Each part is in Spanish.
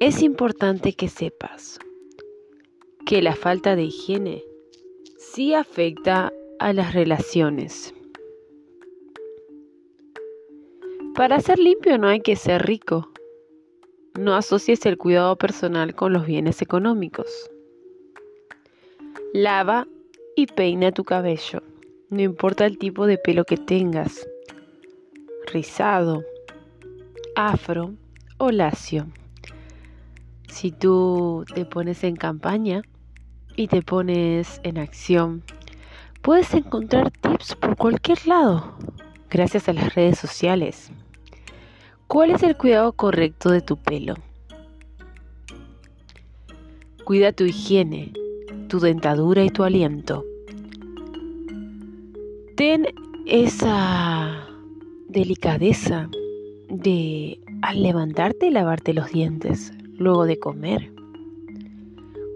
Es importante que sepas que la falta de higiene sí afecta a las relaciones. Para ser limpio no hay que ser rico. No asocies el cuidado personal con los bienes económicos. Lava y peina tu cabello, no importa el tipo de pelo que tengas, rizado, afro o lacio. Si tú te pones en campaña y te pones en acción, puedes encontrar tips por cualquier lado gracias a las redes sociales. ¿Cuál es el cuidado correcto de tu pelo? Cuida tu higiene, tu dentadura y tu aliento. Ten esa delicadeza de al levantarte lavarte los dientes luego de comer.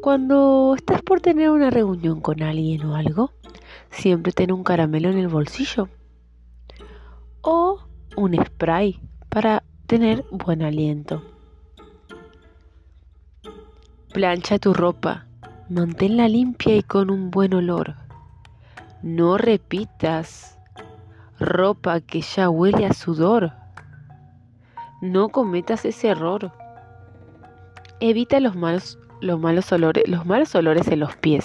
Cuando estás por tener una reunión con alguien o algo, siempre ten un caramelo en el bolsillo o un spray para tener buen aliento. Plancha tu ropa, manténla limpia y con un buen olor. No repitas ropa que ya huele a sudor. No cometas ese error. Evita los malos, los malos olores, los malos olores en los pies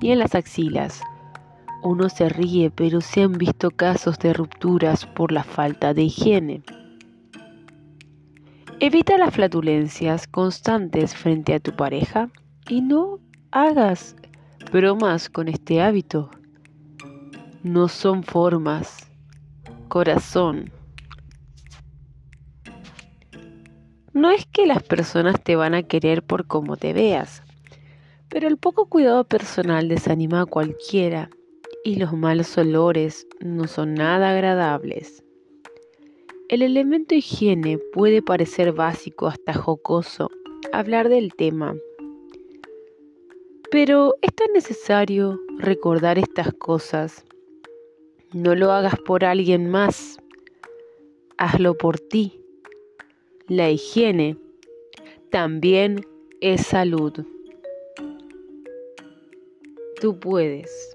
y en las axilas. Uno se ríe, pero se han visto casos de rupturas por la falta de higiene. Evita las flatulencias constantes frente a tu pareja y no hagas bromas con este hábito. No son formas, corazón. No es que las personas te van a querer por cómo te veas, pero el poco cuidado personal desanima a cualquiera y los malos olores no son nada agradables. El elemento higiene puede parecer básico hasta jocoso hablar del tema, pero es tan necesario recordar estas cosas. No lo hagas por alguien más, hazlo por ti. La higiene también es salud. Tú puedes.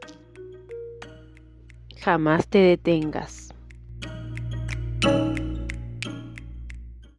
Jamás te detengas.